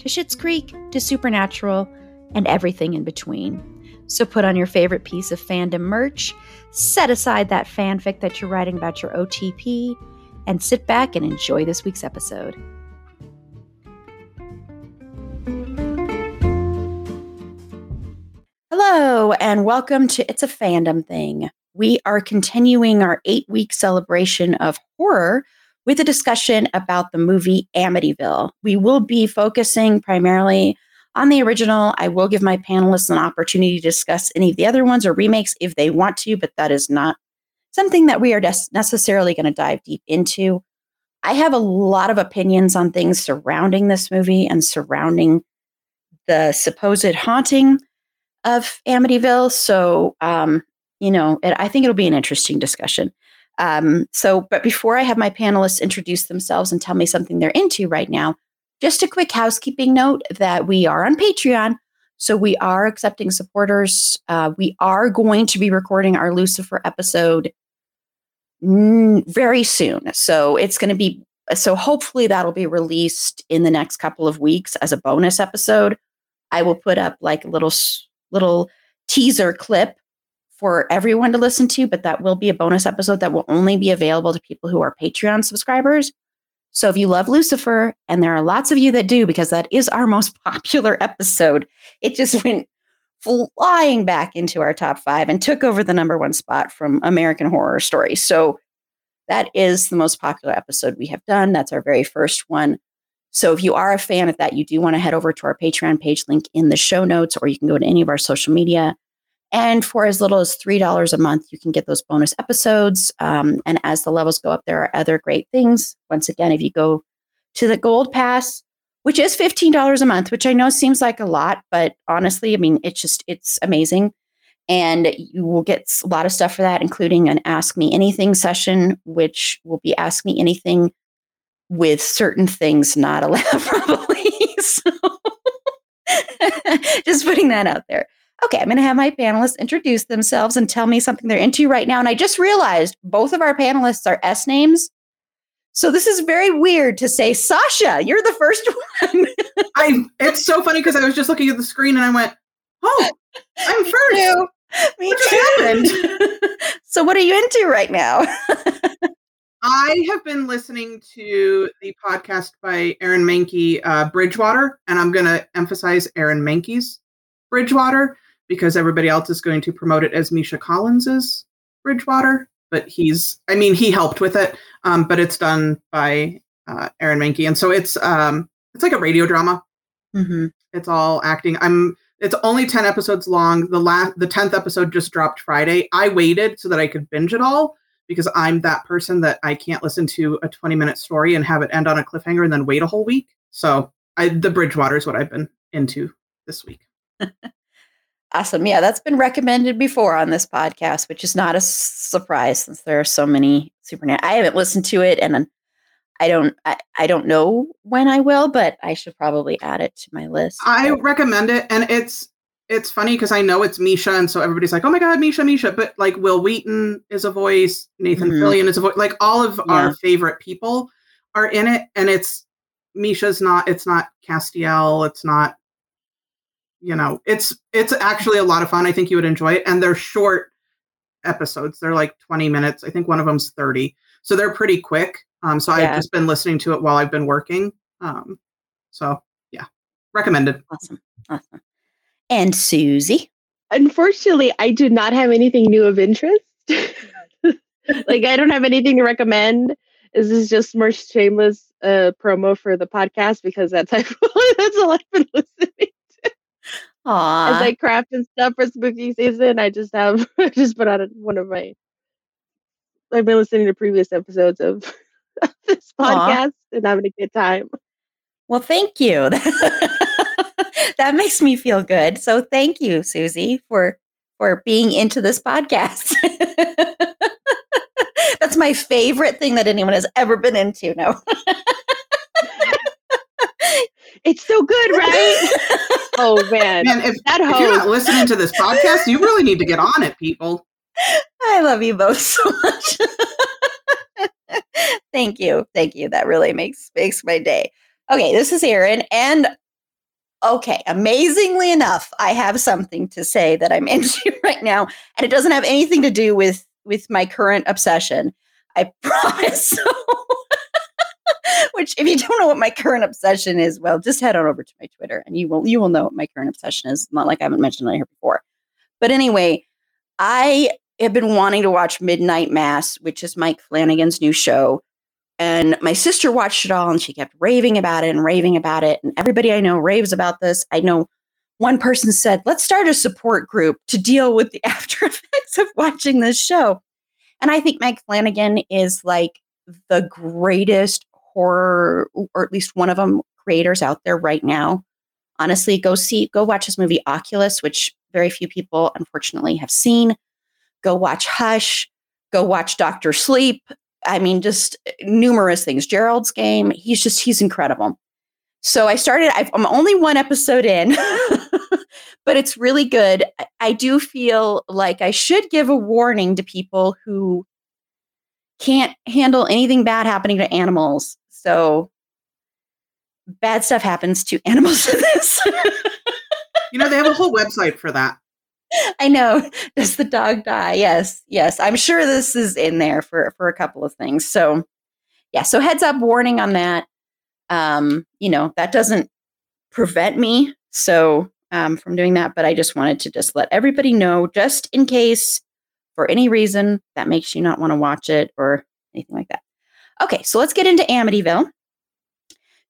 to Schitt's Creek to Supernatural and everything in between. So put on your favorite piece of fandom merch, set aside that fanfic that you're writing about your OTP, and sit back and enjoy this week's episode. Hello, and welcome to It's a Fandom Thing. We are continuing our eight week celebration of horror with a discussion about the movie Amityville. We will be focusing primarily on the original. I will give my panelists an opportunity to discuss any of the other ones or remakes if they want to, but that is not something that we are necessarily going to dive deep into. I have a lot of opinions on things surrounding this movie and surrounding the supposed haunting of Amityville. So, um, you know, it, I think it'll be an interesting discussion. Um, so, but before I have my panelists introduce themselves and tell me something they're into right now, just a quick housekeeping note that we are on Patreon. So we are accepting supporters. Uh, we are going to be recording our Lucifer episode very soon. So it's going to be, so hopefully that'll be released in the next couple of weeks as a bonus episode. I will put up like a little, little teaser clip for everyone to listen to, but that will be a bonus episode that will only be available to people who are Patreon subscribers. So if you love Lucifer, and there are lots of you that do, because that is our most popular episode, it just went flying back into our top five and took over the number one spot from American Horror Story. So that is the most popular episode we have done. That's our very first one. So if you are a fan of that, you do want to head over to our Patreon page link in the show notes, or you can go to any of our social media and for as little as $3 a month, you can get those bonus episodes. Um, and as the levels go up, there are other great things. Once again, if you go to the Gold Pass, which is $15 a month, which I know seems like a lot, but honestly, I mean, it's just, it's amazing. And you will get a lot of stuff for that, including an Ask Me Anything session, which will be Ask Me Anything with certain things not allowed, probably. so just putting that out there okay, I'm going to have my panelists introduce themselves and tell me something they're into right now. And I just realized both of our panelists are S names. So this is very weird to say, Sasha, you're the first one. I it's so funny because I was just looking at the screen and I went, Oh, I'm first. Me, Me what too. so what are you into right now? I have been listening to the podcast by Aaron Mahnke, uh, Bridgewater, and I'm going to emphasize Aaron Mahnke's Bridgewater because everybody else is going to promote it as Misha Collins's Bridgewater. But he's, I mean, he helped with it, um, but it's done by uh, Aaron Mahnke, and so it's um, it's like a radio drama. Mm-hmm. It's all acting. I'm. It's only ten episodes long. The last, the tenth episode just dropped Friday. I waited so that I could binge it all because I'm that person that I can't listen to a 20 minute story and have it end on a cliffhanger and then wait a whole week. So I, the Bridgewater is what I've been into this week. Awesome. Yeah, that's been recommended before on this podcast, which is not a surprise since there are so many supernatural. I haven't listened to it, and I don't. I, I don't know when I will, but I should probably add it to my list. I recommend it, and it's it's funny because I know it's Misha, and so everybody's like, "Oh my god, Misha, Misha!" But like Wil Wheaton is a voice, Nathan mm-hmm. Fillion is a voice. Like all of yeah. our favorite people are in it, and it's Misha's not. It's not Castiel. It's not you know, it's it's actually a lot of fun. I think you would enjoy it, and they're short episodes. They're like 20 minutes. I think one of them's 30, so they're pretty quick. Um, so yeah. I've just been listening to it while I've been working. Um, so yeah, recommended. Awesome, awesome. And Susie. Unfortunately, I do not have anything new of interest. like I don't have anything to recommend. This is just more shameless uh, promo for the podcast because that's that's all I've been listening to. Aww. As I craft and stuff for spooky season, I just have I just put out one of my. I've been listening to previous episodes of, of this podcast Aww. and having a good time. Well, thank you. that makes me feel good. So thank you, Susie, for for being into this podcast. That's my favorite thing that anyone has ever been into. No. It's so good, right? oh man. man if, that if you're not listening to this podcast, you really need to get on it, people. I love you both so much. Thank you. Thank you. That really makes makes my day. Okay, this is Erin and okay, amazingly enough, I have something to say that I'm into right now, and it doesn't have anything to do with with my current obsession. I promise. Which, if you don't know what my current obsession is, well, just head on over to my Twitter, and you will you will know what my current obsession is. Not like I haven't mentioned it here before, but anyway, I have been wanting to watch Midnight Mass, which is Mike Flanagan's new show. And my sister watched it all and she kept raving about it and raving about it. And everybody I know raves about this. I know one person said, let's start a support group to deal with the after effects of watching this show. And I think Mike Flanagan is like the greatest horror, or at least one of them, creators out there right now. Honestly, go see, go watch his movie Oculus, which very few people unfortunately have seen. Go watch Hush. Go watch Doctor Sleep. I mean, just eh, numerous things. Gerald's game, he's just, he's incredible. So I started, i am only one episode in, but it's really good. I do feel like I should give a warning to people who can't handle anything bad happening to animals. So bad stuff happens to animals in this. you know, they have a whole website for that. I know. Does the dog die? Yes, yes. I'm sure this is in there for for a couple of things. So, yeah. So heads up, warning on that. Um, you know that doesn't prevent me so um, from doing that, but I just wanted to just let everybody know, just in case, for any reason that makes you not want to watch it or anything like that. Okay, so let's get into Amityville.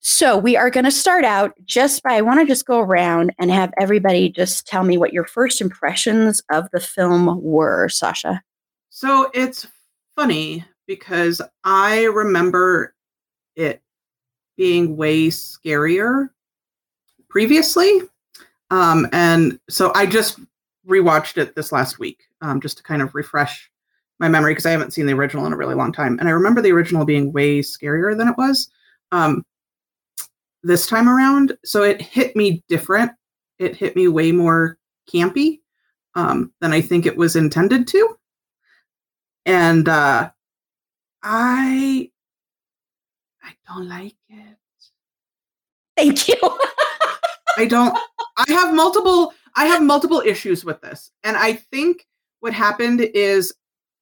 So we are going to start out just by, I want to just go around and have everybody just tell me what your first impressions of the film were, Sasha. So it's funny because I remember it being way scarier previously. Um, and so I just rewatched it this last week um, just to kind of refresh my memory because I haven't seen the original in a really long time. And I remember the original being way scarier than it was. Um, this time around. So it hit me different. It hit me way more campy um, than I think it was intended to. And uh, I I don't like it. Thank you. I don't I have multiple I have multiple issues with this. And I think what happened is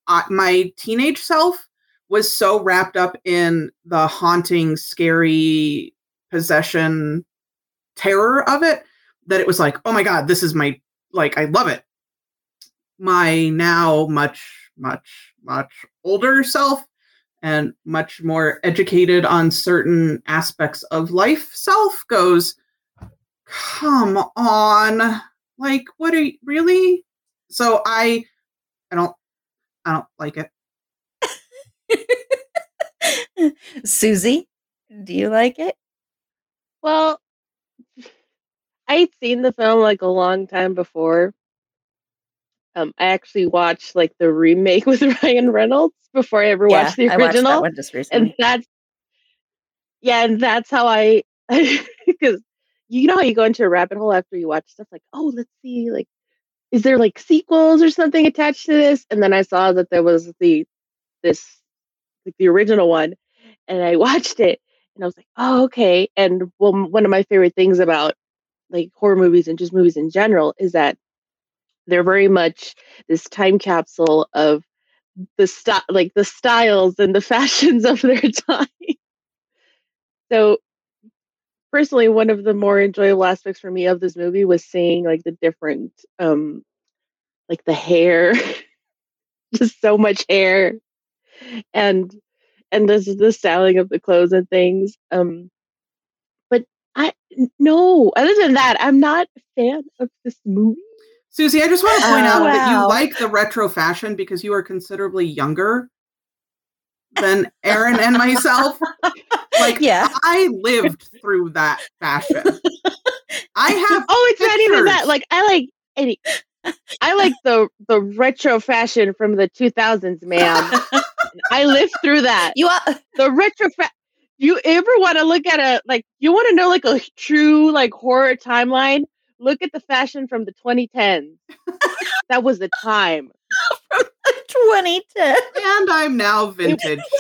uh, my teenage self was so wrapped up in the haunting, scary possession terror of it that it was like, oh my God, this is my, like, I love it. My now much, much, much older self and much more educated on certain aspects of life self goes, come on. Like, what are you really? So I, I don't, I don't like it. Susie, do you like it? Well, I'd seen the film like a long time before. Um, I actually watched like the remake with Ryan Reynolds before I ever yeah, watched the original. I watched that one just recently. And that's yeah, and that's how I because you know how you go into a rabbit hole after you watch stuff like, oh, let's see, like, is there like sequels or something attached to this? And then I saw that there was the this like the original one, and I watched it, and I was like, oh, okay. And well, one of my favorite things about like horror movies and just movies in general is that they're very much this time capsule of the style, like the styles and the fashions of their time. so, personally, one of the more enjoyable aspects for me of this movie was seeing like the different, um, like the hair, just so much hair and and this is the styling of the clothes and things. Um, but I no. Other than that, I'm not a fan of this movie. Susie, I just want to point Oh, out that you like the retro fashion because you are considerably younger than Erin and myself. Like, yeah. I lived through that fashion. I have Oh, it's not even that. Like I like any. I like the the retro fashion from the 2000s, ma'am. I lived through that. You are, The retro fa- you ever want to look at a like you want to know like a true like horror timeline? Look at the fashion from the 2010s. that was the time. 2010. and I'm now vintage.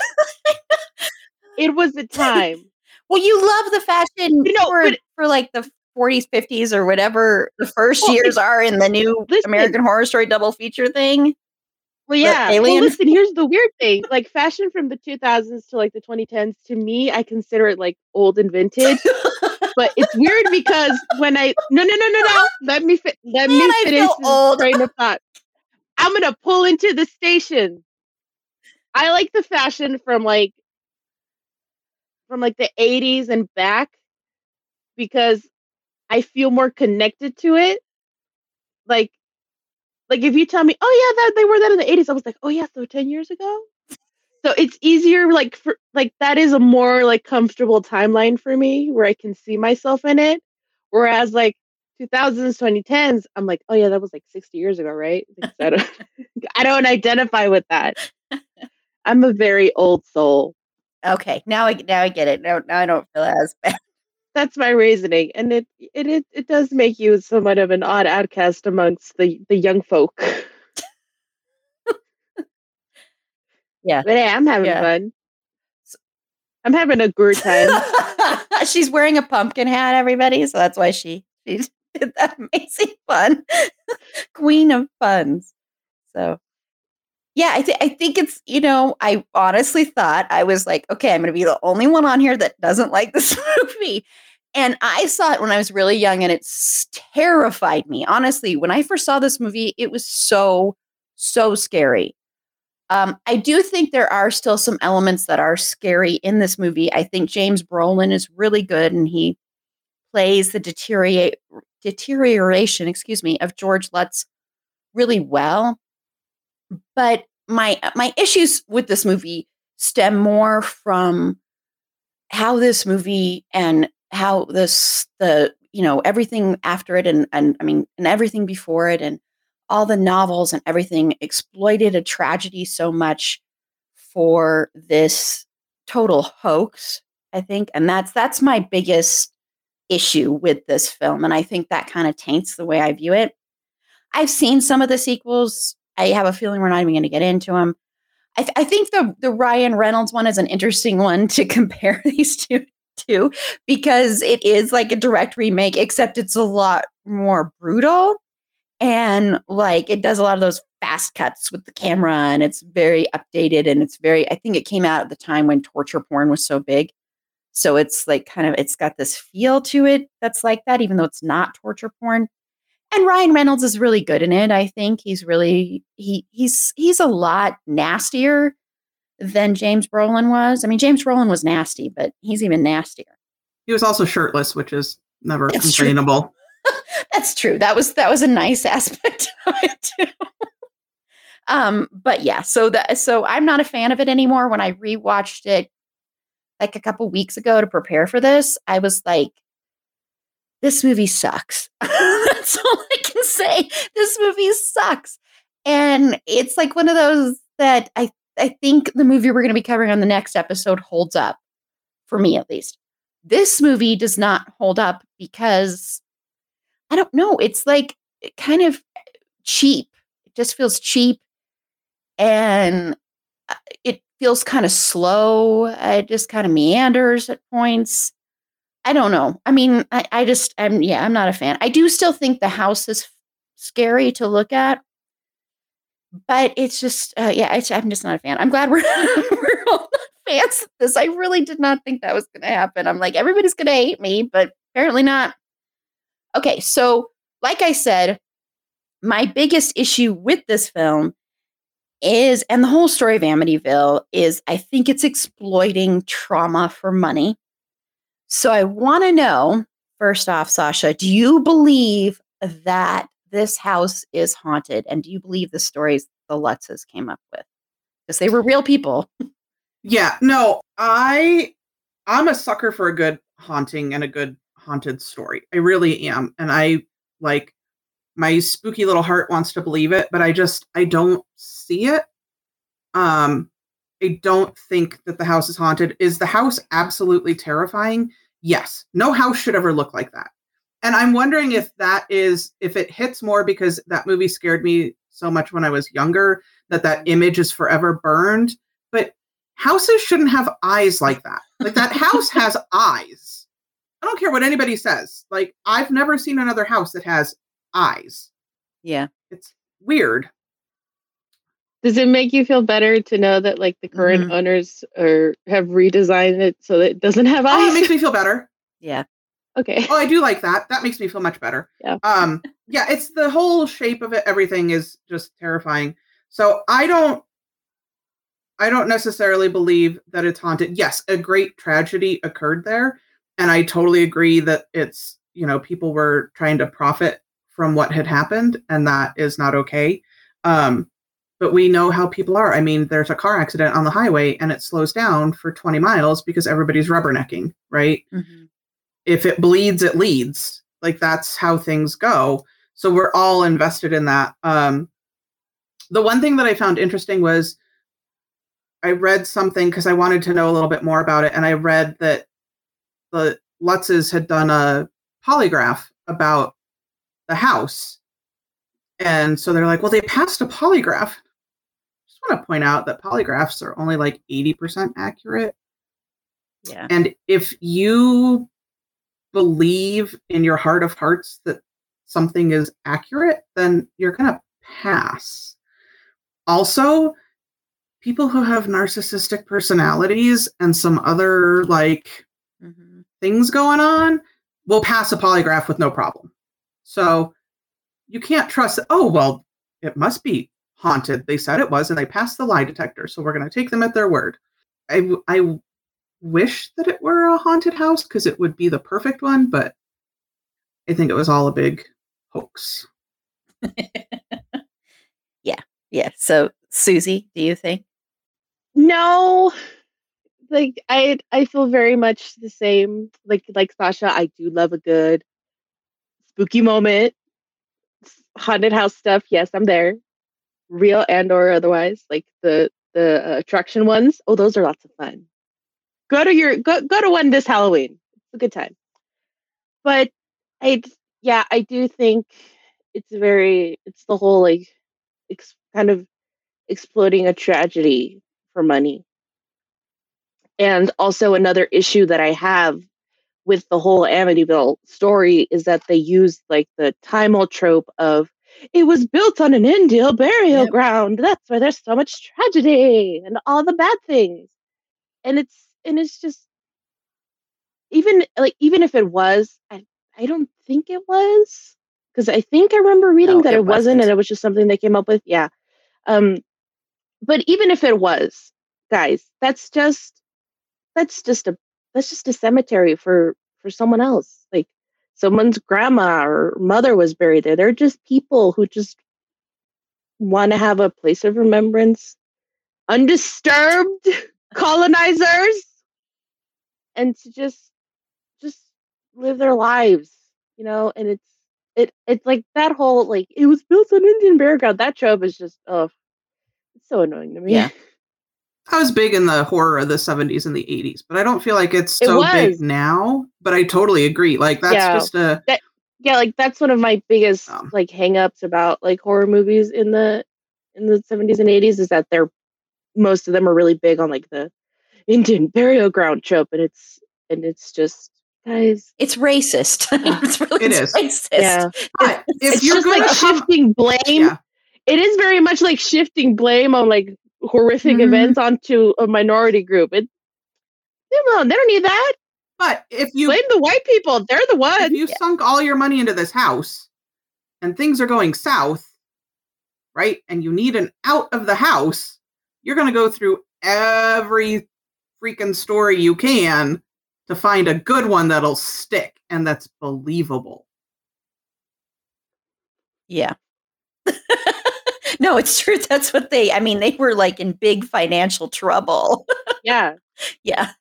It was the time. Well, you love the fashion You know, for, but- for like the 40s, 50s, or whatever the first Well, years are in the new listen. American Horror Story double feature thing. Well, yeah. alien? Well, listen, here's the weird thing. Like fashion from the 2000s to like the 2010s, to me, I consider it like old and vintage. but it's weird because when I no no no no no let me fi- let Man, me I finish feel this old. train of thought. I'm gonna pull into the station. I like the fashion from like from like the 80s and back because I feel more connected to it. Like like if you tell me, oh yeah, that they were that in the 80s, I was like, oh yeah, so 10 years ago. So it's easier, like for like that is a more like comfortable timeline for me where I can see myself in it. Whereas like 2000s, 2010s, I'm like, oh yeah, that was like 60 years ago, right? I don't, I don't identify with that. I'm a very old soul. Okay, now I now I get it. Now, now I don't feel as bad. That's my reasoning, and it it it, it does make you somewhat of an odd outcast amongst the the young folk. Yeah. but hey, I'm having Yeah. fun. I'm having a good time. She's wearing a pumpkin hat, everybody, so that's why she she did that amazing fun. Queen of puns. So yeah, I, th- I think it's, you know, I honestly thought I was like, okay, I'm going to be the only one on here that doesn't like this movie. And I saw it when I was really young and it terrified me. Honestly, when I first saw this movie, it was so, so scary. Um, I do think there are still some elements that are scary in this movie. I think James Brolin is really good and he plays the deteriorate, deterioration, excuse me, of George Lutz really well. But my uh, my issues with this movie stem more from how this movie and how this the you know everything after it and and I mean and everything before it and all the novels and everything exploited a tragedy so much for this total hoax i think and that's that's my biggest issue with this film and i think that kind of taints the way i view it. I've seen some of the sequels. I have a feeling we're not even going to get into them I, th- I think the the ryan reynolds one is an interesting one to compare these two to because it is like a direct remake except it's a lot more brutal and like it does a lot of those fast cuts with the camera and it's very updated and it's very i think it came out at the time when torture porn was so big so it's like kind of it's got this feel to it that's like that even though it's not torture porn and ryan reynolds is really good in it i think he's really he he's he's a lot nastier than james brolin was i mean james brolin was nasty but he's even nastier He was also shirtless, which is never It's true. That's true. That was that was a nice aspect of it too. um, but yeah, so that so I'm not a fan of it anymore. When I rewatched it like a couple weeks ago to prepare for this, I was like, this movie sucks. That's all I can say. This movie sucks. And it's like one of those that I I think the movie we're going to be covering on the next episode holds up for me at least. This movie does not hold up because I don't know. It's like kind of cheap. It just feels cheap and uh, it feels kind of slow. It just kind of meanders at points. I don't know. I mean, I, I just, I'm, yeah, I'm not a fan. I do still think the house is scary to look at, but it's just, uh, yeah, it's, I'm just not a fan. I'm glad we're, we're all fans of this. I really did not think that was going to happen. I'm like, everybody's going to hate me, but apparently not. Okay, so like I said, my biggest issue with this film is, and the whole story of Amityville is, I think it's exploiting trauma for money. So I want to know first off, Sasha, do you believe that this house is haunted? And do you believe the stories the Lutzes came up with? Because they were real people. Yeah, no, I I'm a sucker for a good haunting and a good haunted story. I really am. And I like my spooky little heart wants to believe it, but I just I don't see it. Um I don't think that the house is haunted. Is the house absolutely terrifying? Yes. No house should ever look like that. And I'm wondering if that is if it hits more because that movie scared me so much when I was younger that that image is forever burned. But houses shouldn't have eyes like that. Like that house has eyes. I don't care what anybody says. Like I've never seen another house that has eyes. Yeah. It's weird. Does it make you feel better to know that like the current Mhm. owners are have redesigned it so that it doesn't have eyes? Oh, it makes me feel better. Yeah. okay. Oh, I do like that. That makes me feel much better. Yeah. Um, yeah, it's the whole shape of it, everything is just terrifying. So I don't I don't necessarily believe that it's haunted. Yes, a great tragedy occurred there. And I totally agree that it's, you know, people were trying to profit from what had happened, and that is not okay. Um, but we know how people are. I mean, there's a car accident on the highway and it slows down for 20 miles because everybody's rubbernecking, right? Mhm. if it bleeds it leads like that's how things go so we're all invested in that um the one thing that i found interesting was i read something because i wanted to know a little bit more about it and i read that the lutzes had done a polygraph about the house and so they're like well they passed a polygraph just want to point out that polygraphs are only like 80% accurate Yeah. and if you believe in your heart of hearts that something is accurate, then you're going to pass. Also, people who have narcissistic personalities and some other like Mhm. things going on will pass a polygraph with no problem. So you can't trust oh, well, it must be haunted. They said it was and they passed the lie detector. So we're going to take them at their word. I, I wish that it were a haunted house because it would be the perfect one, but I think it was all a big hoax. Yeah. Yeah. So, Susie, do you think? No, like I I feel very much the same. Like like Sasha, I do love a good spooky moment, haunted house stuff. Yes, I'm there, real and or otherwise. Like the the uh, attraction ones. Oh, those are lots of fun. Go to your go go to one this Halloween. It's a good time. But I yeah, I do think it's very it's the whole like ex- kind of exploiting a tragedy for money. And also another issue that I have with the whole Amityville story is that they use like the Timel trope of it was built on an Indian burial Yep. ground. That's why there's so much tragedy and all the bad things. And it's and it's just even like even if it was, I I don't think it was because I think I remember reading No, that it it, wasn't, wasn't. and it was just something they came up with. Yeah. Um, but even if it was, guys, that's just that's just a that's just a cemetery for for someone else. Like someone's grandma or mother was buried there. They're just people who just want to have a place of remembrance, undisturbed colonizers, and to just just live their lives, you know. And it's it it's like that whole like it was built on Indian burial ground. That trope is just oh, it's so annoying to me. Yeah. I was big in the horror of the 70s and the 80s, but I don't feel like it's so was. big now. But I totally agree. Like that's Yeah. just a yeah like that's one of my biggest Um. like hangups about like horror movies in the in the 70s and 80s is that they're most of them are really big on like the indian burial ground trope and it's and it's just guys It's racist. it's really it's racist. yeah but if it's you're just like shifting blame yeah, it is very much like shifting blame on like horrific Mhm. events onto a minority group it no, they don't need that but if you blame the white people they're the if ones you sunk all your money into this house and things are going south, right? And you need an out of the house, you're going to go through every freaking story you can to find a good one that'll stick and that's believable. Yeah. no, it's true. That's what they, I mean, they were like in big financial trouble. Yeah. yeah.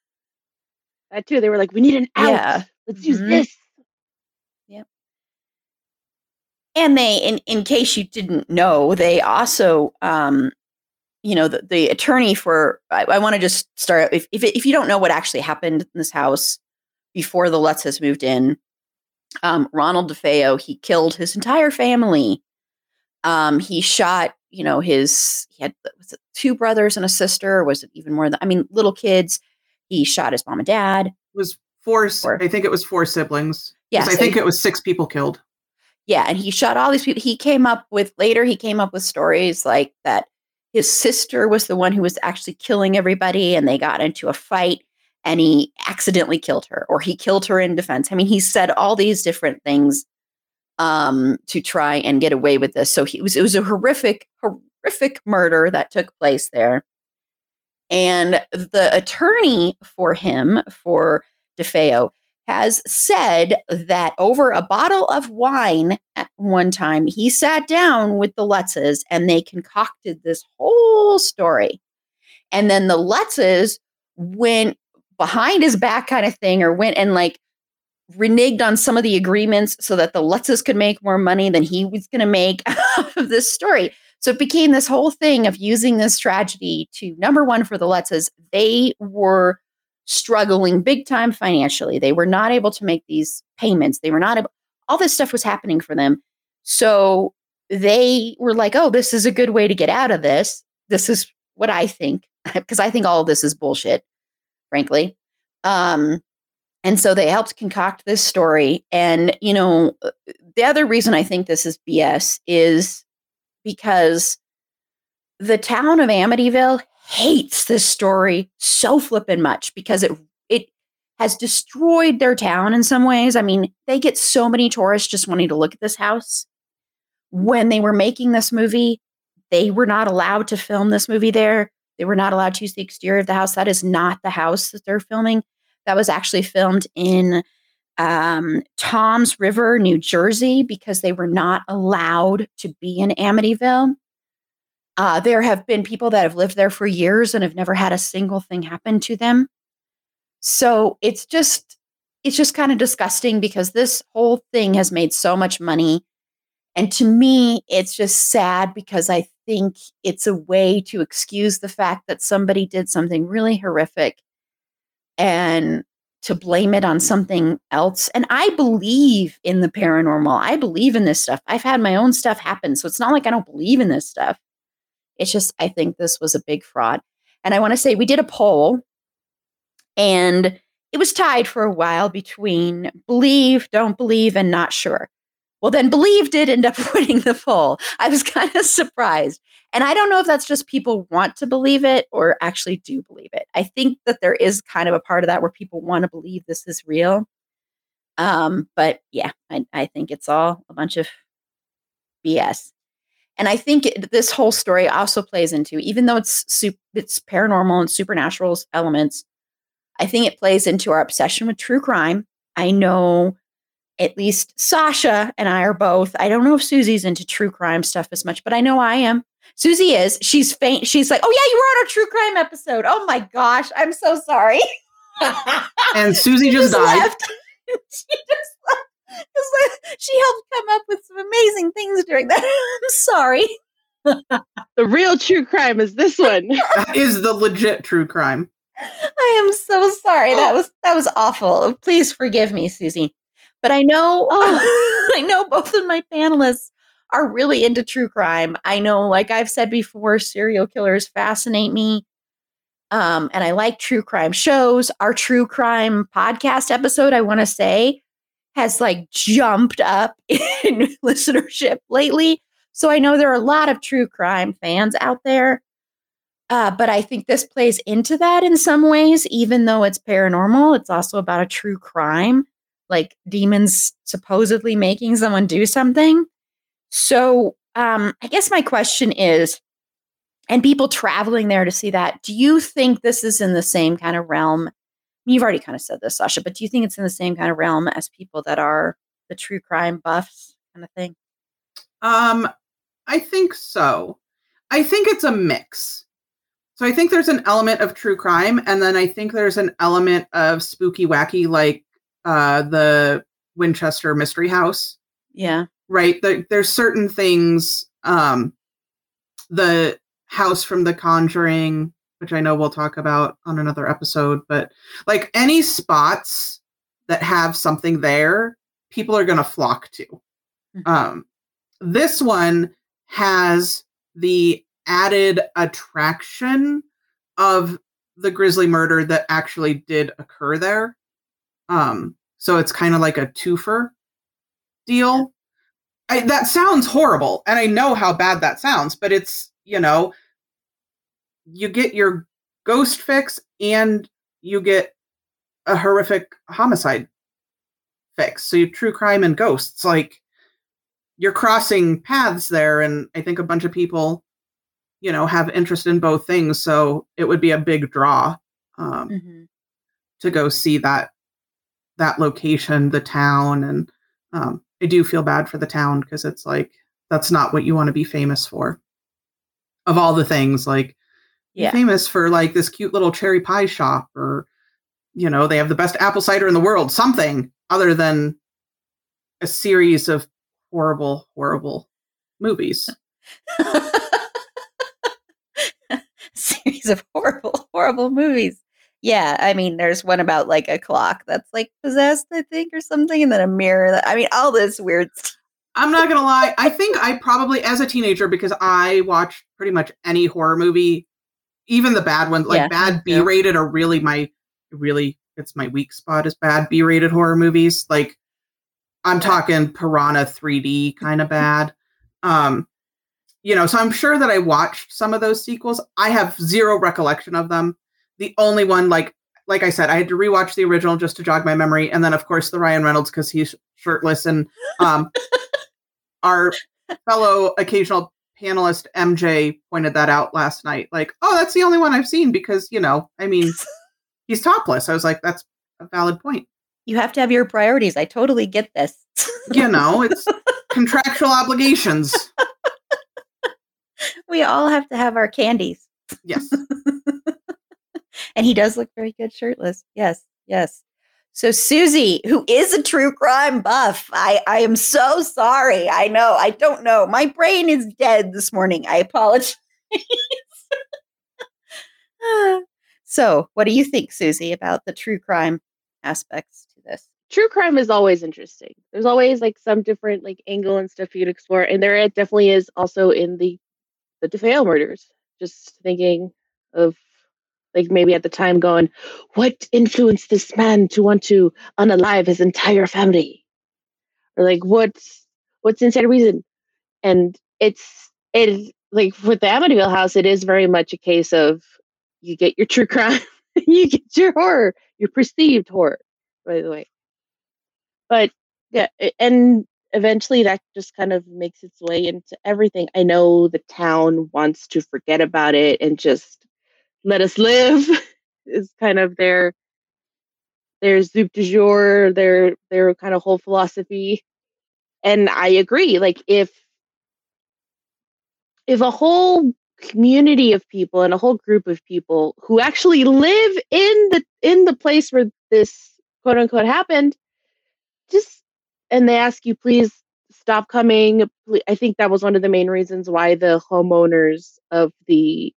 That too. They were like, we need an out. Yeah. Let's use Mhm. this. Yep. And they, in, in case you didn't know, they also, um, you know, the, the attorney for, I, I want to just start, if, if, if you don't know what actually happened in this house before the Lutzes moved in, um, Ronald DeFeo, he killed his entire family. Um, he shot, you know, his, he had was it two brothers and a sister, was it even more than, I mean, little kids. He shot his mom and dad. It was four, Four. I think it was four siblings. 'Cause Yeah, I think he- it was six people killed. Yeah, and he shot all these people. He came up with later. He came up with stories like that. His sister was the one who was actually killing everybody, and they got into a fight, and he accidentally killed her, or he killed her in defense. I mean, he said all these different things um, to try and get away with this. So he was. It was a horrific, horrific murder that took place there. And the attorney for him, for DeFeo, has said that over a bottle of wine at one time, he sat down with the Lutzes and they concocted this whole story. And then the Lutzes went behind his back, kind of thing, or went and like reneged on some of the agreements so that the Lutzes could make more money than he was going to make out of this story. So it became this whole thing of using this tragedy to number one for the Lutzes. They were struggling big time financially. They were not able to make these payments. They were not able, all this stuff was happening for them. So they were like, oh, this is a good way to get out of this. This is what I think, because I think all of this is bullshit, frankly. Um, and so they helped concoct this story. And, you know, uh, the other reason I think this is BS is because the town of Amityville hates this story so flippin' much because it it has destroyed their town in some ways. I mean, they get so many tourists just wanting to look at this house. When they were making this movie, they were not allowed to film this movie there. They were not allowed to use the exterior of the house. That is not the house that they're filming. That was actually filmed in um, Toms River, New Jersey, because they were not allowed to be in Amityville. Uh, there have been people that have lived there for years and have never had a single thing happen to them. So it's just it's just kind of disgusting because this whole thing has made so much money. And to me, it's just sad because I think it's a way to excuse the fact that somebody did something really horrific and to blame it on something else. And I believe in the paranormal. I believe in this stuff. I've had my own stuff happen. So it's not like I don't believe in this stuff. It's just, I think this was a big fraud. And I want to say we did a poll and it was tied for a while between believe, don't believe, and not sure. Well, then believe did end up winning the poll. I was kind of surprised. And I don't know if that's just people want to believe it or actually do believe it. I think that there is kind of a part of that where people want to believe this is real. Um, but yeah, I, I think it's all a bunch of BS. And I think this whole story also plays into, even though it's sup- it's paranormal and supernatural elements, I think it plays into our obsession with true crime. I know at least Sasha and I are both. I don't know if Susie's into true crime stuff as much, but I know I am. Susie is. She's faint. She's like, oh yeah, you were on our true crime episode. Oh my gosh, I'm so sorry. And Susie She just died. left. she just left. 'Cause, like, she helped come up with some amazing things during that. I'm sorry. The real true crime is this one. That is the legit true crime. I am so sorry. That oh. was that was awful. Please forgive me, Susie. But I know oh. I know both of my panelists are really into true crime. I know, like I've said before, serial killers fascinate me. Um, and I like true crime shows. Our true crime podcast episode, I want to say, has like jumped up in listenership lately. So I know there are a lot of true crime fans out there. Uh, but I think this plays into that in some ways, even though it's paranormal. It's also about a true crime, like demons supposedly making someone do something. So um, I guess my question is, and people traveling there to see that, do you think this is in the same kind of realm? You've already kind of said this, Sasha, but do you think it's in the same kind of realm as people that are the true crime buffs kind of thing? Um, I think so. I think it's a mix. So I think there's an element of true crime, and then I think there's an element of spooky, wacky, like uh, the Winchester Mystery House. Yeah. Right. There, there's certain things. Um, the house from The Conjuring, which I know we'll talk about on another episode, but like any spots that have something there, people are going to flock to. Mm-hmm. Um, this one has the added attraction of the grisly murder that actually did occur there. Um, so it's kind of like a twofer deal. I, that sounds horrible, and I know how bad that sounds, but it's you know, you get your ghost fix and you get a horrific homicide fix. So you true crime and ghosts, like you're crossing paths there, and I think a bunch of people, you know, have interest in both things. So it would be a big draw um, mm-hmm. to go see that that location, the town, and um, I do feel bad for the town because it's like that's not what you want to be famous for. Of all the things, like yeah. famous for like this cute little cherry pie shop, or you know, they have the best apple cider in the world, something other than a series of horrible, horrible movies. series of horrible, horrible movies. Yeah, I mean, there's one about like a clock that's like possessed, I think, or something, and then a mirror. That I mean, all this weird. Stuff. I'm not gonna lie. I think I probably, as a teenager, because I watched pretty much any horror movie, even the bad ones, like yeah, bad B-rated, are really my really it's my weak spot is bad B-rated horror movies. Like I'm talking Piranha 3D kind of bad. Um, you know, so I'm sure that I watched some of those sequels. I have zero recollection of them the only one like like I said, I had to rewatch the original just to jog my memory, and then of course the Ryan Reynolds because he's shirtless, and um, our fellow occasional panelist MJ pointed that out last night. Like, oh, that's the only one I've seen because you know, I mean, he's topless. I was like, that's a valid point. You have to have your priorities. I totally get this. you know, it's contractual obligations. We all have to have our candies. Yes and he does look very good shirtless. Yes, yes. So Susie, who is a true crime buff, I, I am so sorry. I know. I don't know. My brain is dead this morning. I apologize. so, what do you think, Susie, about the true crime aspects to this? True crime is always interesting. There's always like some different like angle and stuff you'd explore, and there it definitely is also in the the DeFeo murders. Just thinking of like maybe at the time going, what influenced this man to want to unalive his entire family? Or like what's what's inside reason? And it's it like with the Amityville house, it is very much a case of you get your true crime, you get your horror, your perceived horror, by the way. But yeah, and eventually that just kind of makes its way into everything. I know the town wants to forget about it and just let us live is kind of their their soup du jour, their their kind of whole philosophy. And I agree. Like if if a whole community of people and a whole group of people who actually live in the in the place where this quote unquote happened, just and they ask you please stop coming. I think that was one of the main reasons why the homeowners of the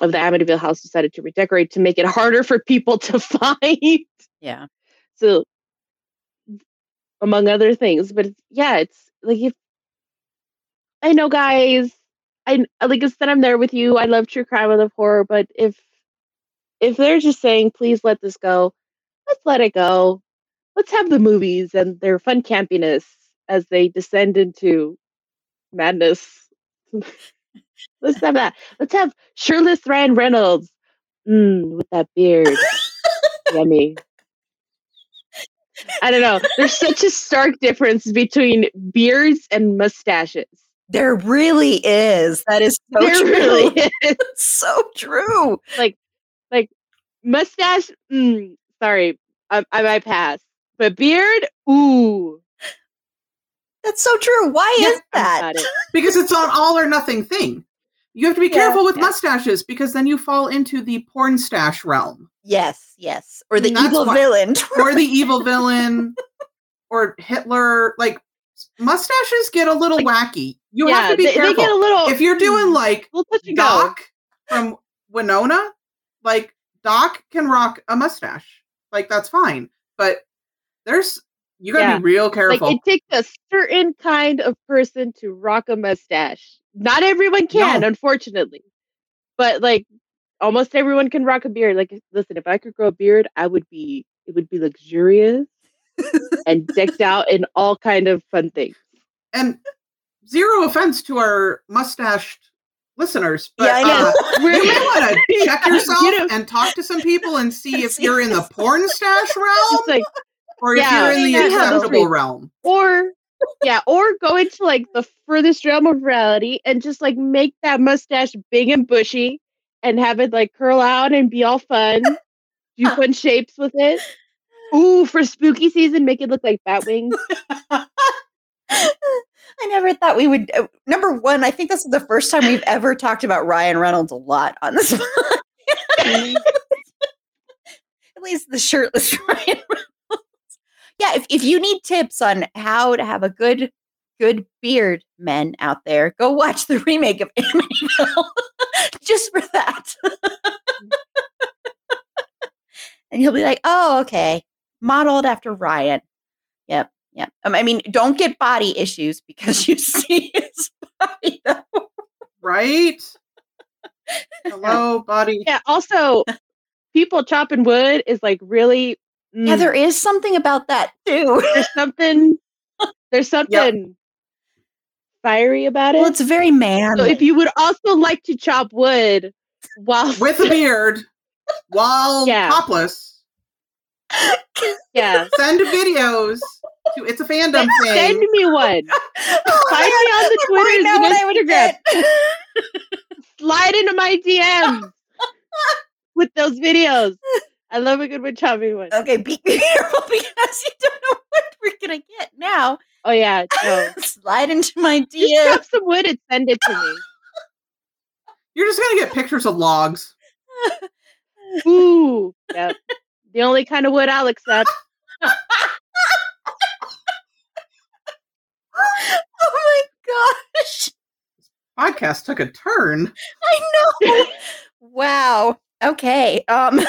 of the Amityville house decided to redecorate to make it harder for people to find. Yeah. So, among other things, but yeah, it's like if I know, guys, I like I said, I'm there with you. I love true crime, I love horror, but if if they're just saying, please let this go, let's let it go. Let's have the movies and their fun campiness as they descend into madness. Let's have that. Let's have shirtless Ryan Reynolds mm, with that beard. Yummy. I don't know. There's such a stark difference between beards and mustaches. There really is. That is so there true. really is. so true. Like, like mustache, mm, sorry, I, I might pass. But beard, ooh. That's so true. Why Yeah, is that? it. because it's an all or nothing thing. You have to be Yeah, careful with yeah. mustaches because then you fall into the porn stash realm Yes, yes. Or the evil why- villain. or the evil villain or Hitler. Like mustaches get a little wacky. You yeah, have to be they, they careful. get a little. if you're hmm, doing like little touch and go. Doc from Wynonna, like Doc can rock a mustache. Like that's fine. But there's you gotta be real careful. Like careful. it takes a certain kind of person to rock a mustache. Not everyone can, No. unfortunately. But like almost everyone can rock a beard. Like listen, if I could grow a beard, I would be it would be luxurious and decked out in all kind of fun things. and zero offense to our mustached listeners, but Yeah, I know. uh, you may want to check yourself you know- and talk to some people and see if you're in the porn stash realm like or if yeah, you're in the we have those acceptable realm. or yeah, or go into like the furthest realm of reality and just like make that mustache big and bushy and have it like curl out and be all fun. Do fun shapes with it. Ooh, for spooky season, make it look like bat wings. I never thought we would. uh, number one, I think this is the first time we've ever talked about Ryan Reynolds a lot on this. At least the shirtless Ryan Reynolds. Yeah, if, if you need tips on how to have a good good beard, men out there, go watch the remake of Amityville just for that. and you'll be like, oh, okay, modeled after Ryan. Yep, yep. Um, I mean, don't get body issues because you see his body. Though. Right? Hello, body. Yeah, also people chopping wood is like really Yeah, mm, there is something about that too. there's something there's something fiery about it. Well, it's very man. so if you would also like to chop wood while With a beard while Yeah. topless. yeah, Send videos to It's a Fandom thing. send me one. Oh, Find me on the I really Twitters know and what I would Instagram. Slide into my DMs with those videos. I love a good wood chopping one. okay, be careful because you don't know what we're gonna get now. Oh yeah, no. Slide into my Just DM. grab some wood and send it to me. You're just gonna get pictures of logs. Ooh, yep. The only kind of wood I'll accept. Oh my gosh! Podcast took a turn. I know. wow. Okay. Um.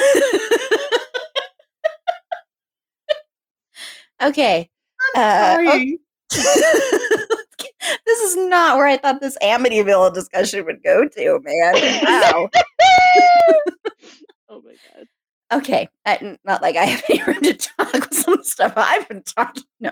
okay. Uh, Sorry. this is not where I thought this Amityville discussion would go to, man. Wow. oh my god. okay. I, not like I have any room to talk with some stuff I've been talking. No.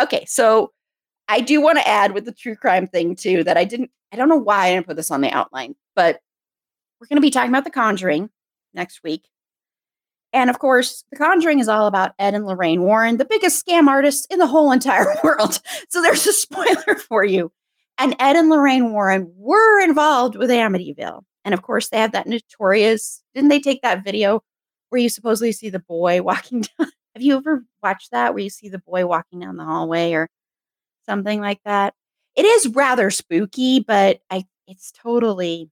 Okay, so I do want to add with the true crime thing too that I didn't. I don't know why I didn't put this on the outline, but we're going to be talking about The Conjuring next week, and of course, The Conjuring is all about Ed and Lorraine Warren, the biggest scam artists in the whole entire world. So there's a spoiler for you. And Ed and Lorraine Warren were involved with Amityville, and of course, they have that notorious. Didn't they take that video where you supposedly see the boy walking down? Have you ever watched that where you see the boy walking down the hallway or something like that? It is rather spooky, but I it's totally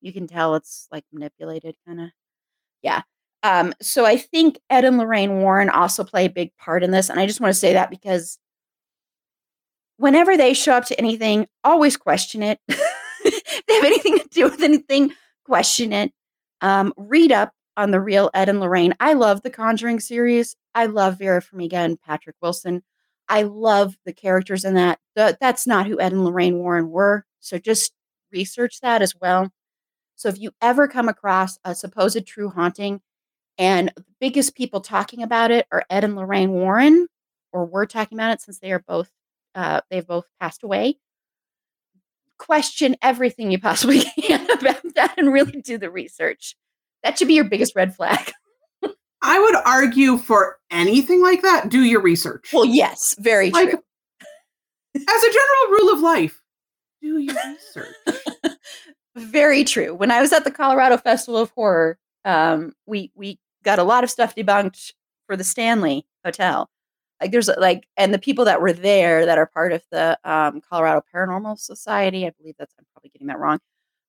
you can tell it's like manipulated kind of. Yeah. Um so I think Ed and Lorraine Warren also play a big part in this and I just want to say that because whenever they show up to anything, always question it. if they have anything to do with anything, question it. Um, read up on the real Ed and Lorraine. I love the Conjuring series. I love Vera Farmiga and Patrick Wilson. I love the characters in that. The, that's not who Ed and Lorraine Warren were. So just research that as well. So if you ever come across a supposed true haunting and the biggest people talking about it are Ed and Lorraine Warren, or were talking about it since they are both uh, they've both passed away. Question everything you possibly can about that and really do the research. That should be your biggest red flag. I would argue for anything like that, do your research. Well, yes, very Like, true. As a general rule of life, do your research. Very true. When I was at the Colorado Festival of Horror, um, we we got a lot of stuff debunked for the Stanley Hotel. Like there's like, and the people that were there that are part of the um, Colorado Paranormal Society, I believe that's I'm probably getting that wrong.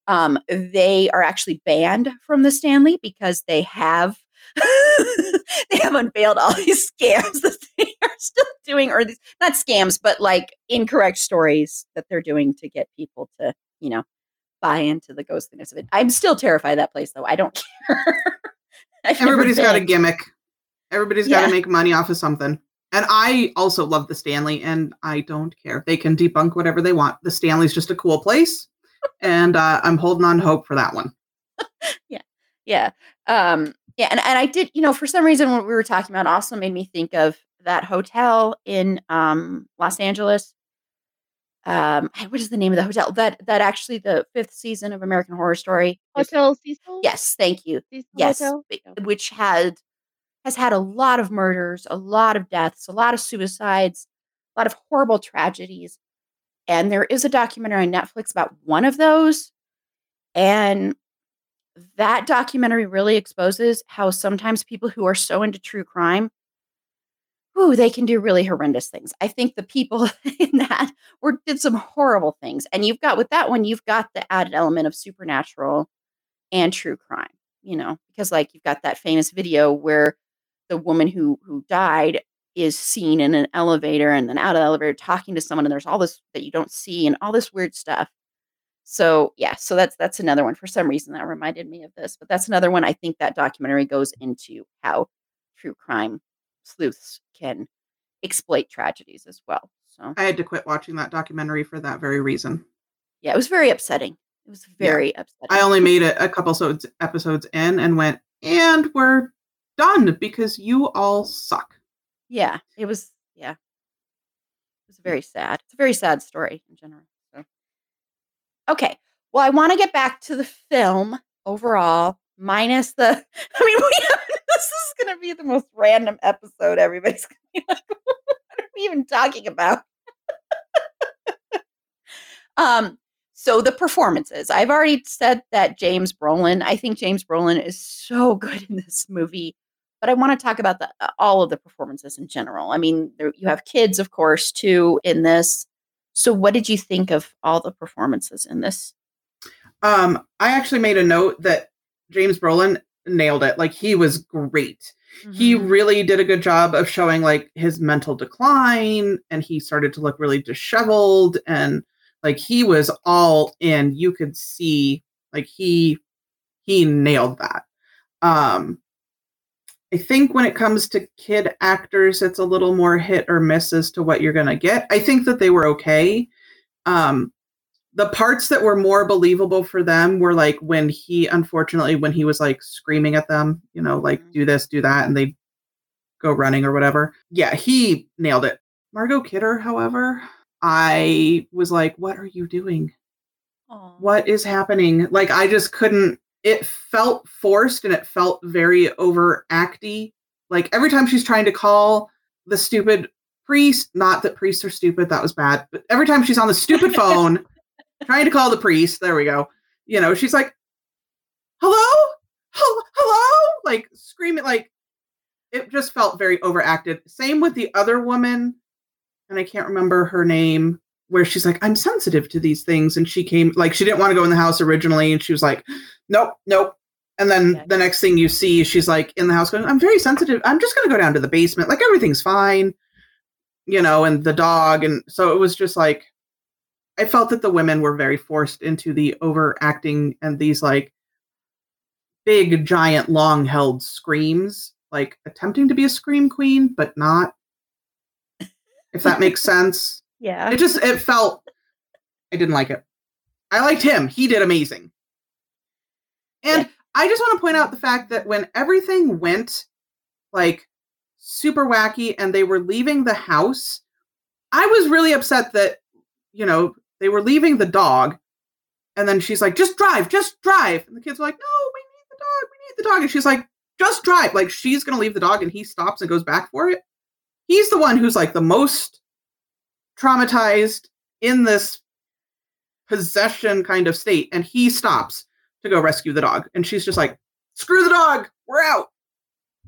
Um, they are actually banned from the Stanley because they have they have unveiled all these scams that they are still doing, or these not scams, but like incorrect stories that they're doing to get people to, you know, buy into the ghostliness of it. I'm still terrified of that place though. I don't care. Everybody's got a gimmick. Everybody's got to make money off of something. And I also love the Stanley, and I don't care. They can debunk whatever they want. The Stanley's just a cool place, and uh, I'm holding on hope for that one. Yeah, yeah. Um, yeah. And, and I did, you know, for some reason, what we were talking about also made me think of that hotel in um, Los Angeles. Um, what is the name of the hotel? That that actually the fifth season of American Horror Story. Hotel Cecil. Yes, thank you. Cecil Yes, Hotel? which had has had a lot of murders, a lot of deaths, a lot of suicides, a lot of horrible tragedies. And there is a documentary on Netflix about one of those. And that documentary really exposes how sometimes people who are so into true crime, ooh, they can do really horrendous things. I think the people in that were did some horrible things. And you've got with that one, you've got the added element of supernatural and true crime, you know, because like you've got that famous video where the woman who who died is seen in an elevator and then out of the elevator talking to someone and there's all this that you don't see and all this weird stuff. So yeah, so that's that's another one. For some reason that reminded me of this, but that's another one I think that documentary goes into how true crime sleuths can exploit tragedies as well. So I had to quit watching that documentary for that very reason. yeah, it was very upsetting. It was Yeah. very upsetting. I only made it a couple so episodes in and went, and we're done because you all suck. yeah, it was yeah. It was mm. very sad. It's a very sad story in general. Okay. Well, I want to get back to the film overall, minus the I mean, have, this is gonna be the most random episode. Everybody's gonna be like, what are we even talking about? um so the performances. I've already said that James Brolin, I think James Brolin is so good in this movie but I want to talk about the all of the performances in general. I mean, there, you have kids, of course, too in this. So, what did you think of all the performances in this? Um, I actually made a note that James Brolin nailed it. Like he was great. He Mhm. really did a good job of showing like his mental decline and he started to look really disheveled and like he was all in. You could see like he he nailed that. Um I think when it comes to kid actors, it's a little more hit or miss as to what you're going to get. I think that they were okay. Um, the parts that were more believable for them were like when he, unfortunately, when he was like screaming at them, you know, like Mhm. do this, do that, and they go running or whatever. Yeah, he nailed it. Margot Kidder, however, I was like, what are you doing? Aw. what is happening like i just couldn't it felt forced and it felt very overacty. Like every time she's trying to call the stupid priest not that priests are stupid that was bad but every time she's on the stupid phone trying to call the priest there we go you know she's like hello? Hel- hello? Like screaming like it just felt very overacted. Same with the other woman and i can't remember her name where she's like, I'm sensitive to these things. And she came, like, she didn't want to go in the house originally. And she was like, nope, nope. And then the next thing you see, she's like in the house going, I'm very sensitive. I'm just going to go down to the basement. Like, everything's fine, you know, and the dog. And so it was just like, I felt that the women were very forced into the overacting and these like big, giant, long held screams, like attempting to be a scream queen, but not. if that makes sense. Yeah. It just it felt I didn't like it. I liked him. He did amazing. And Yeah. I just want to point out the fact that when everything went like super wacky and they were leaving the house, I was really upset that, you know, they were leaving the dog. And then she's like, just drive, just drive. And the kids were like, no, we need the dog, we need the dog. And she's like, just drive. Like she's going to leave the dog and he stops and goes back for it. He's the one who's like the most traumatized in this possession kind of state. And he stops to go rescue the dog. And she's just like, screw the dog, we're out.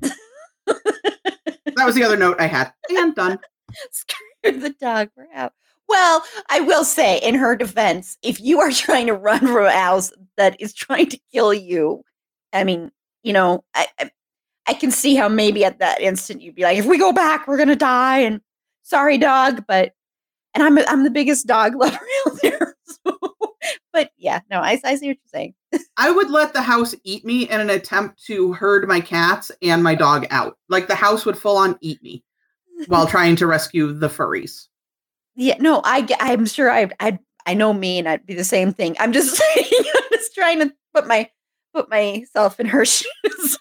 that was the other note I had. And done. Screw the dog. We're out. Well, I will say, in her defense, if you are trying to run from a house that is trying to kill you, I mean, you know, I, I, I can see how maybe at that instant you'd be like, if we go back, we're gonna die. And sorry, dog, but and I'm I'm the biggest dog lover out there. So, but yeah, no, I, I see what you're saying. I would let the house eat me in an attempt to herd my cats and my dog out. Like the house would full on eat me while trying to rescue the furries. Yeah, no, I I'm sure I I I know me and I'd be the same thing. I'm just saying, I'm just trying to put my put myself in her shoes.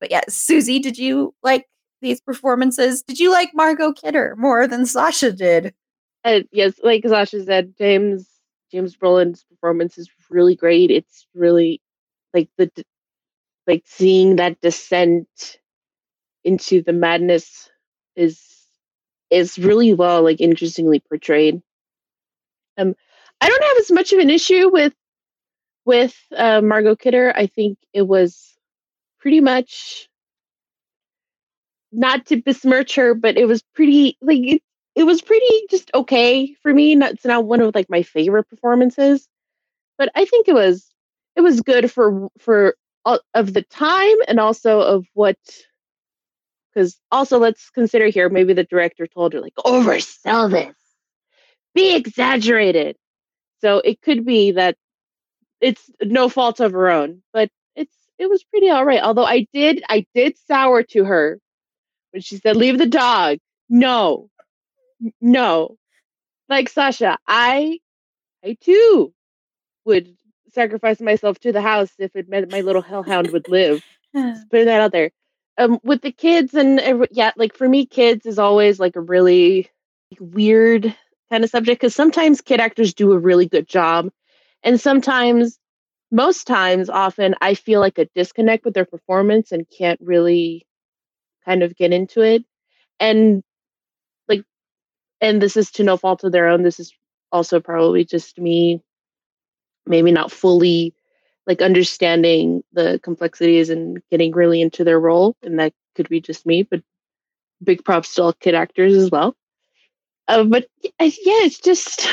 but yeah, Susie, did you like these performances? Did you like Margot Kidder more than Sasha did? Uh, yes, like Sasha said, James James Brolin's performance is really great. It's really like the like seeing that descent into the madness is is really well like interestingly portrayed. Um, I don't have as much of an issue with with uh, Margot Kidder. I think it was pretty much not to besmirch her, but it was pretty like it, it was pretty just okay for me. Not, it's not one of like my favorite performances, but I think it was it was good for for all of the time and also of what because also let's consider here maybe the director told her like oversell this, be exaggerated. So it could be that it's no fault of her own, but it's it was pretty all right. Although I did I did sour to her when she said leave the dog. No, no. Like Sasha, I I too would sacrifice myself to the house if it meant my little hellhound would live. Just putting that out there. Um, with the kids and every, yeah, like for me, kids is always like a really like, weird kind of subject because sometimes kid actors do a really good job, and sometimes, most times, often I feel like a disconnect with their performance and can't really kind of get into it. And like, and this is to no fault of their own. This is also probably just me, maybe not fully like understanding the complexities and getting really into their role and that could be just me but big props to all kid actors as well uh, but yeah it's just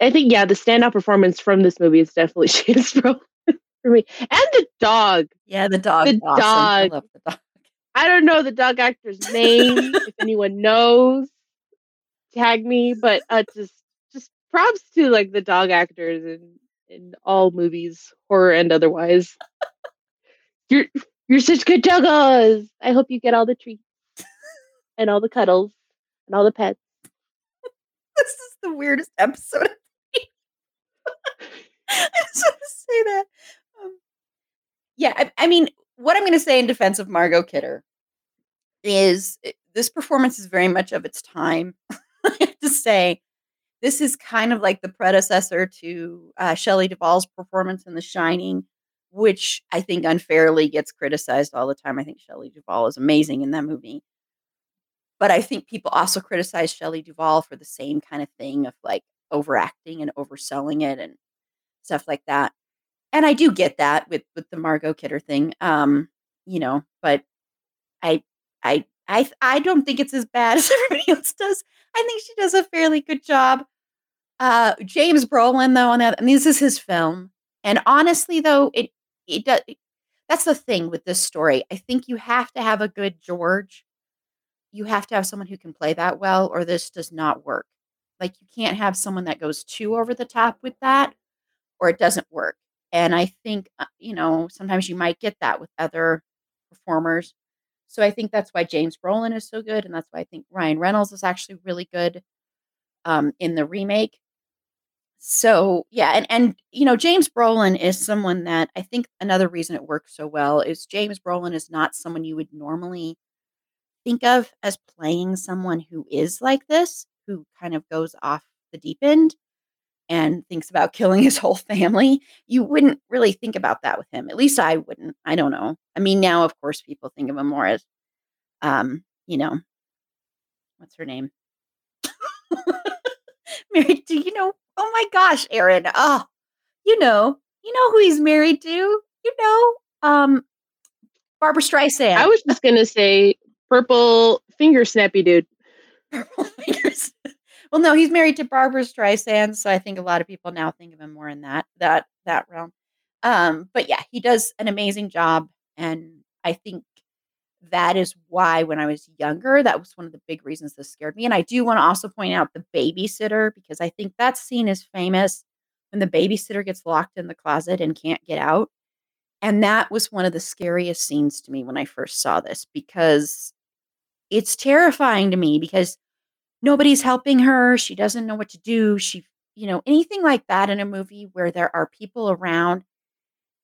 i think yeah the standout performance from this movie is definitely James Brolin for me and the dog Yeah, the dog. The awesome. Dog. the dog. I don't know the dog actor's name if anyone knows tag me but uh just just props to like the dog actors in in all movies horror and otherwise you're you're such good doggos i hope you get all the treats and all the cuddles and all the pets This is the weirdest episode. I just want to say that. Um, yeah, I, I mean, what I'm going to say in defense of Margot Kidder is uh, this performance is very much of its time. I have to say, this is kind of like the predecessor to uh, Shelley Duvall's performance in The Shining, which I think unfairly gets criticized all the time. I think Shelley Duvall is amazing in that movie. But I think people also criticize Shelley Duvall for the same kind of thing of like overacting and overselling it and stuff like that. And I do get that with with the Margot Kidder thing. Um, you know, but I I I I don't think it's as bad as everybody else does. I think she does a fairly good job. Uh James Brolin though on that and this is his film. And honestly though, it it does that's the thing with this story. I think you have to have a good George. You have to have someone who can play that well or this does not work. Like you can't have someone that goes too over the top with that or it doesn't work. And I think uh, you know, sometimes you might get that with other performers. So I think that's why James Brolin is so good, and that's why I think Ryan Reynolds is actually really good um, in the remake. So yeah, and and you know James Brolin is someone that I think another reason it works so well is James Brolin is not someone you would normally think of as playing someone who is like this, who kind of goes off the deep end and thinks about killing his whole family. You wouldn't really think about that with him. At least I wouldn't. I don't know. I mean, now of course people think of him more as um, you know, what's her name? married to, you know, oh my gosh, Aaron. Oh, you know, you know who he's married to. You know, um Barbra Streisand. I was just gonna say purple finger snappy dude. Purple fingers. Well, no, he's married to Barbra Streisand, so I think a lot of people now think of him more in that that that realm. Um, but yeah, he does an amazing job, and I think that is why when I was younger, that was one of the big reasons this scared me. And I do want to also point out the babysitter because I think that scene is famous when the babysitter gets locked in the closet and can't get out. And that was one of the scariest scenes to me when I first saw this because it's terrifying to me because nobody's helping her. She doesn't know what to do. She, you know, anything like that in a movie where there are people around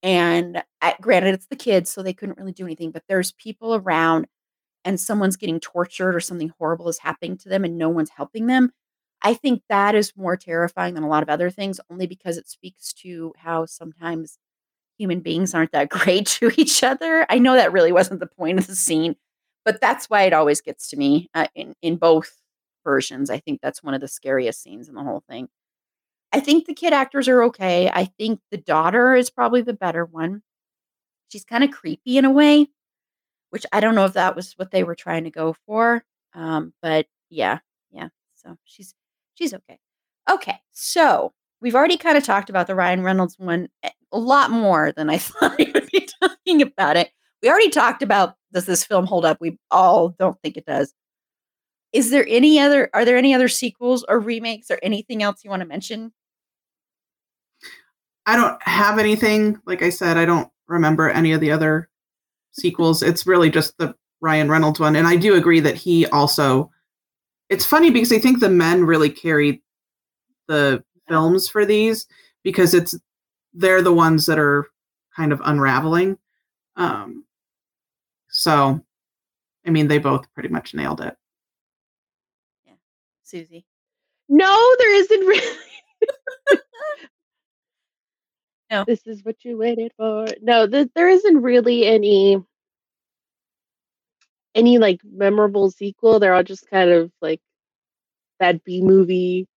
and at, granted, it's the kids, so they couldn't really do anything, but there's people around and someone's getting tortured or something horrible is happening to them and no one's helping them. I think that is more terrifying than a lot of other things, only because it speaks to how sometimes human beings aren't that great to each other. I know that really wasn't the point of the scene, but that's why it always gets to me uh, in, in both versions. I think that's one of the scariest scenes in the whole thing. I think the kid actors are okay. I think the daughter is probably the better one. She's kind of creepy in a way, which I don't know if that was what they were trying to go for. Um, but yeah, yeah. So she's she's okay. Okay, so we've already kind of talked about the Ryan Reynolds one a lot more than I thought we would be talking about it. We already talked about does this film hold up? We all don't think it does. Is there any other are there any other sequels or remakes or anything else you want to mention? I don't have anything. Like I said, I don't remember any of the other sequels. It's really just the Ryan Reynolds one. And I do agree that he also it's funny because I think the men really carried the films for these because it's they're the ones that are kind of unraveling. Um so I mean they both pretty much nailed it. Susie. No, there isn't really no. This is what you waited for. No, th- there isn't really any any like memorable sequel. They're all just kind of like that B movie.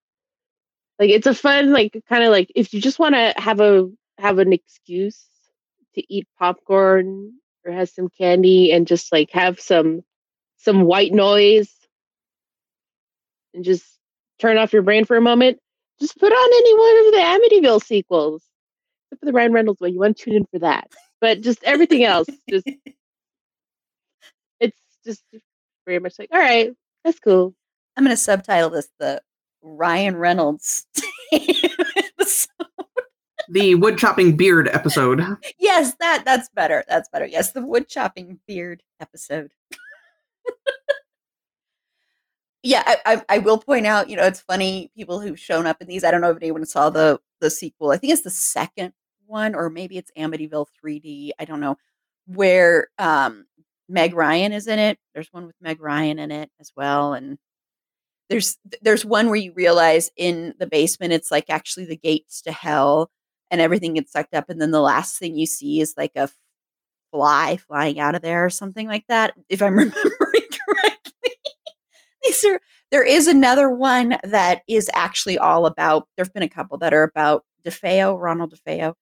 Like it's a fun like kind of like if you just want to have a have an excuse to eat popcorn or have some candy and just like have some some white noise and just turn off your brain for a moment, just put on any one of the Amityville sequels except for the Ryan Reynolds one. You want to tune in for that, but just everything else, just it's just very much like, all right, that's cool. I'm going to subtitle this the Ryan Reynolds the wood chopping beard episode. yes, that that's better. That's better. Yes, the wood chopping beard episode. Yeah, I, I, I, will point out, you know, it's funny people who've shown up in these. I don't know if anyone saw the the sequel. I think it's the second one, or maybe it's Amityville 3D. I don't know where um, Meg Ryan is in it. There's one with Meg Ryan in it as well, and there's there's one where you realize in the basement it's like actually the gates to hell, and everything gets sucked up, and then the last thing you see is like a fly flying out of there or something like that. If I'm remembering correctly, these are there is another one that is actually all about, there have been a couple that are about DeFeo, Ronald DeFeo,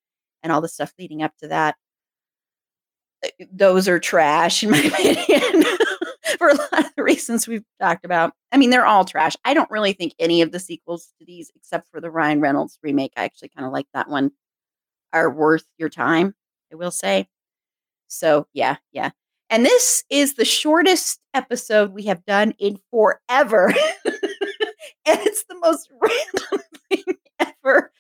and all the stuff leading up to that. Uh, those are trash, in my opinion, for a lot of the reasons we've talked about. I mean, they're all trash. I don't really think any of the sequels to these, except for the Ryan Reynolds remake, I actually kind of like that one, are worth your time, I will say. So, yeah, yeah. And this is the shortest episode we have done in forever. and it's the most random thing ever.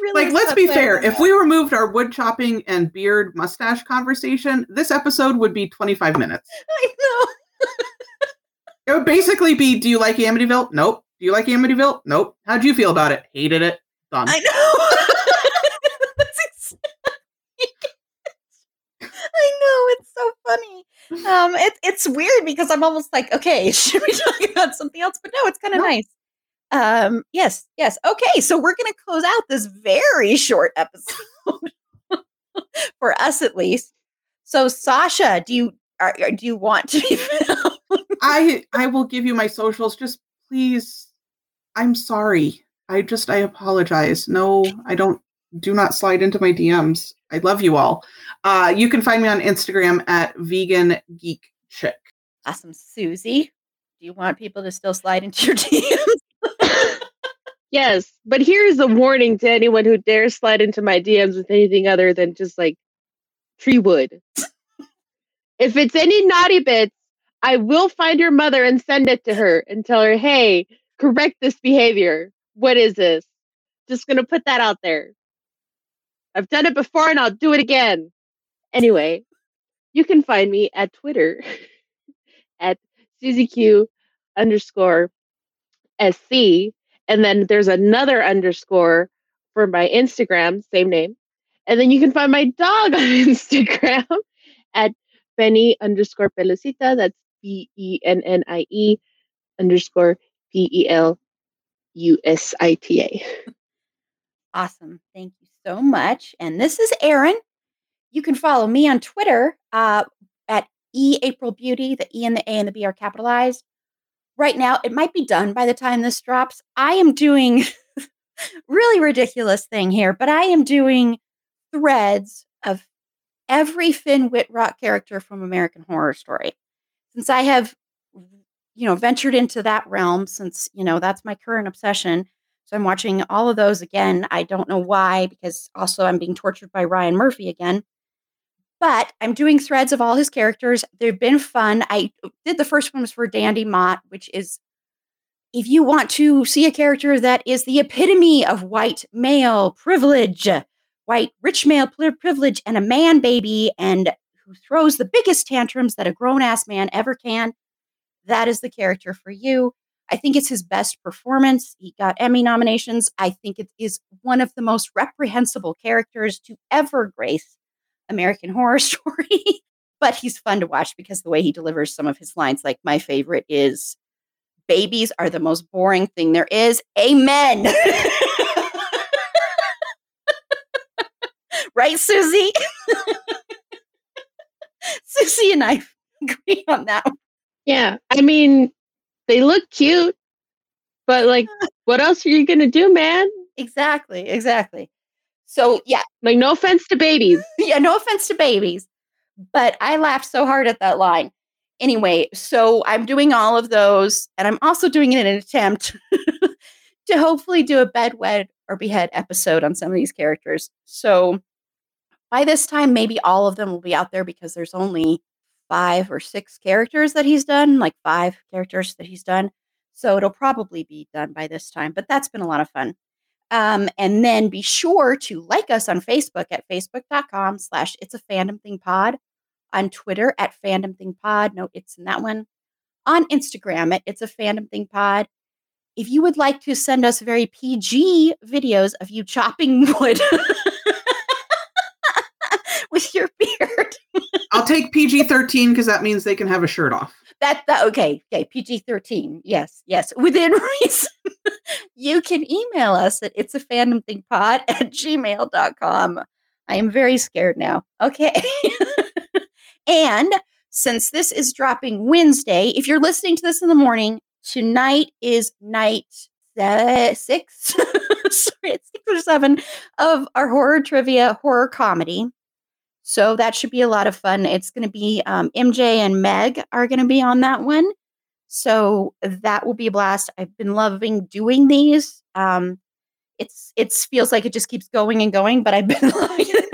really like, let's be fair. If we removed our wood chopping and beard mustache conversation, this episode would be 25 minutes. I know. It would basically be Do you like Amityville? Nope. Do you like Amityville? Nope. How'd you feel about it? Hated it. Done. I know. I know it's so funny. Um, it's it's weird because I'm almost like, okay, should we talk about something else? But no, it's kind of No. nice. Um, yes, yes. Okay, so we're gonna close out this very short episode for us, at least. So, Sasha, do you are, do you want to be filmed? I I will give you my socials. Just please. I'm sorry. I just I apologize. No, I don't do not slide into my DMs. I love you all. Uh you can find me on Instagram at vegan geek chick. Awesome, Susie. Do you want people to still slide into your DMs? Yes, but here's a warning to anyone who dares slide into my DMs with anything other than just like tree wood. if it's any naughty bits, I will find your mother and send it to her and tell her, hey, correct this behavior. What is this? Just gonna put that out there. I've done it before and I'll do it again. Anyway, you can find me at Twitter at SusieQ underscore SC. And then there's another underscore for my Instagram, same name. And then you can find my dog on Instagram at Bennie underscore Pelusita. That's B E N N I E underscore P E L U S I T A. Awesome. Thank you so much. And this is Erin. You can follow me on Twitter uh, at E April Beauty. The E and the A and the B are capitalized. Right now, it might be done by the time this drops. I am doing really ridiculous thing here, but I am doing threads of every Finn Wittrock character from American Horror Story. Since I have, you know, ventured into that realm, since you know that's my current obsession. So I'm watching all of those again. I don't know why, because also I'm being tortured by Ryan Murphy again. But I'm doing threads of all his characters. They've been fun. I did the first one was for Dandy Mott, which is if you want to see a character that is the epitome of white male privilege, white rich male privilege, and a man baby, and who throws the biggest tantrums that a grown ass man ever can, that is the character for you. I think it's his best performance. He got Emmy nominations. I think it is one of the most reprehensible characters to ever grace American Horror Story. but he's fun to watch because the way he delivers some of his lines, like my favorite is babies are the most boring thing there is. Amen. right, Susie? Susie and I agree on that. Yeah. I mean, they look cute, but like, what else are you to do, man? Exactly, exactly. So, yeah, Like, no offense to babies. yeah, no offense to babies, but I laughed so hard at that line. Anyway, so I'm doing all of those, and I'm also doing it in an attempt to hopefully do a bedwed or behead episode on some of these characters. So by this time, maybe all of them will be out there because there's only five or six characters that he's done, like five characters that he's done. So it'll probably be done by this time, but that's been a lot of fun. Um, and then be sure to like us on Facebook at facebook.com slash it's a fandom thing pod, on Twitter at fandom thing pod. No, it's in that one. On Instagram at it's a fandom thing pod. If you would like to send us very PG videos of you chopping wood with your beard, I'll take PG 13 because that means they can have a shirt off. that, that okay, okay, PG 13. Yes, yes, within reason. you can email us at it's a fandom thing pod at gmail.com. I am very scared now. Okay. and since this is dropping Wednesday, if you're listening to this in the morning, tonight is night six, sorry, it's six or seven of our horror trivia horror comedy. So that should be a lot of fun. It's going to be um, MJ and Meg are going to be on that one. So that will be a blast. I've been loving doing these. Um, it's it's feels like it just keeps going and going, but I've been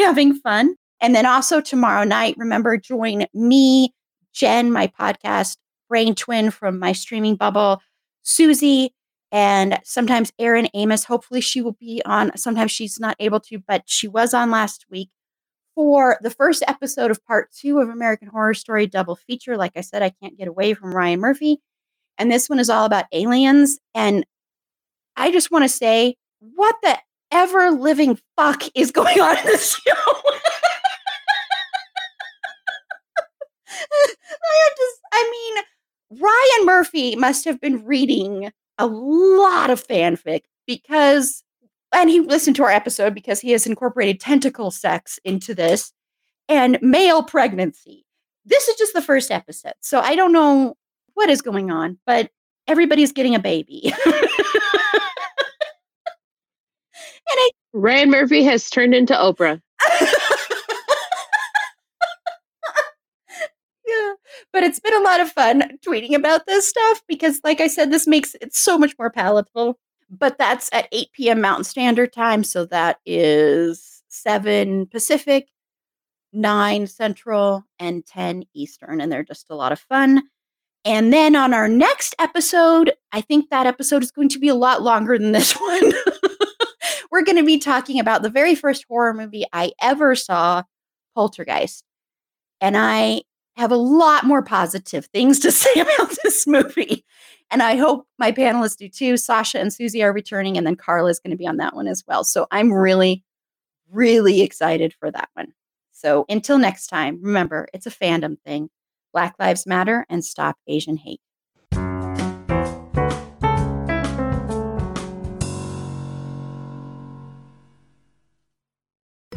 having fun. And then also tomorrow night, remember join me, Jen, my podcast brain twin from my streaming bubble, Susie, And sometimes Erin Amos, hopefully she will be on. Sometimes she's not able to, but she was on last week for the first episode of part two of American Horror Story double feature. Like I said, I can't get away from Ryan Murphy. And this one is all about aliens. And I just want to say, what the ever living fuck is going on in this show? I just, I mean, Ryan Murphy must have been reading a lot of fanfic because, and he listened to our episode because he has incorporated tentacle sex into this and male pregnancy. This is just the first episode. So I don't know what is going on, but everybody's getting a baby. and I, Ryan Murphy has turned into Oprah. yeah, but it's been a lot of fun tweeting about this stuff because, like I said, this makes it so much more palatable. But that's at 8 p.m. Mountain Standard Time. So that is 7 Pacific, 9 Central, and 10 Eastern. And they're just a lot of fun. And then on our next episode, I think that episode is going to be a lot longer than this one. We're going to be talking about the very first horror movie I ever saw, Poltergeist. And I have a lot more positive things to say about this movie. And I hope my panelists do too. Sasha and Susie are returning, and then Carla is going to be on that one as well. So I'm really, really excited for that one. So until next time, remember, it's a fandom thing. Black Lives Matter and stop Asian hate.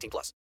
18 plus.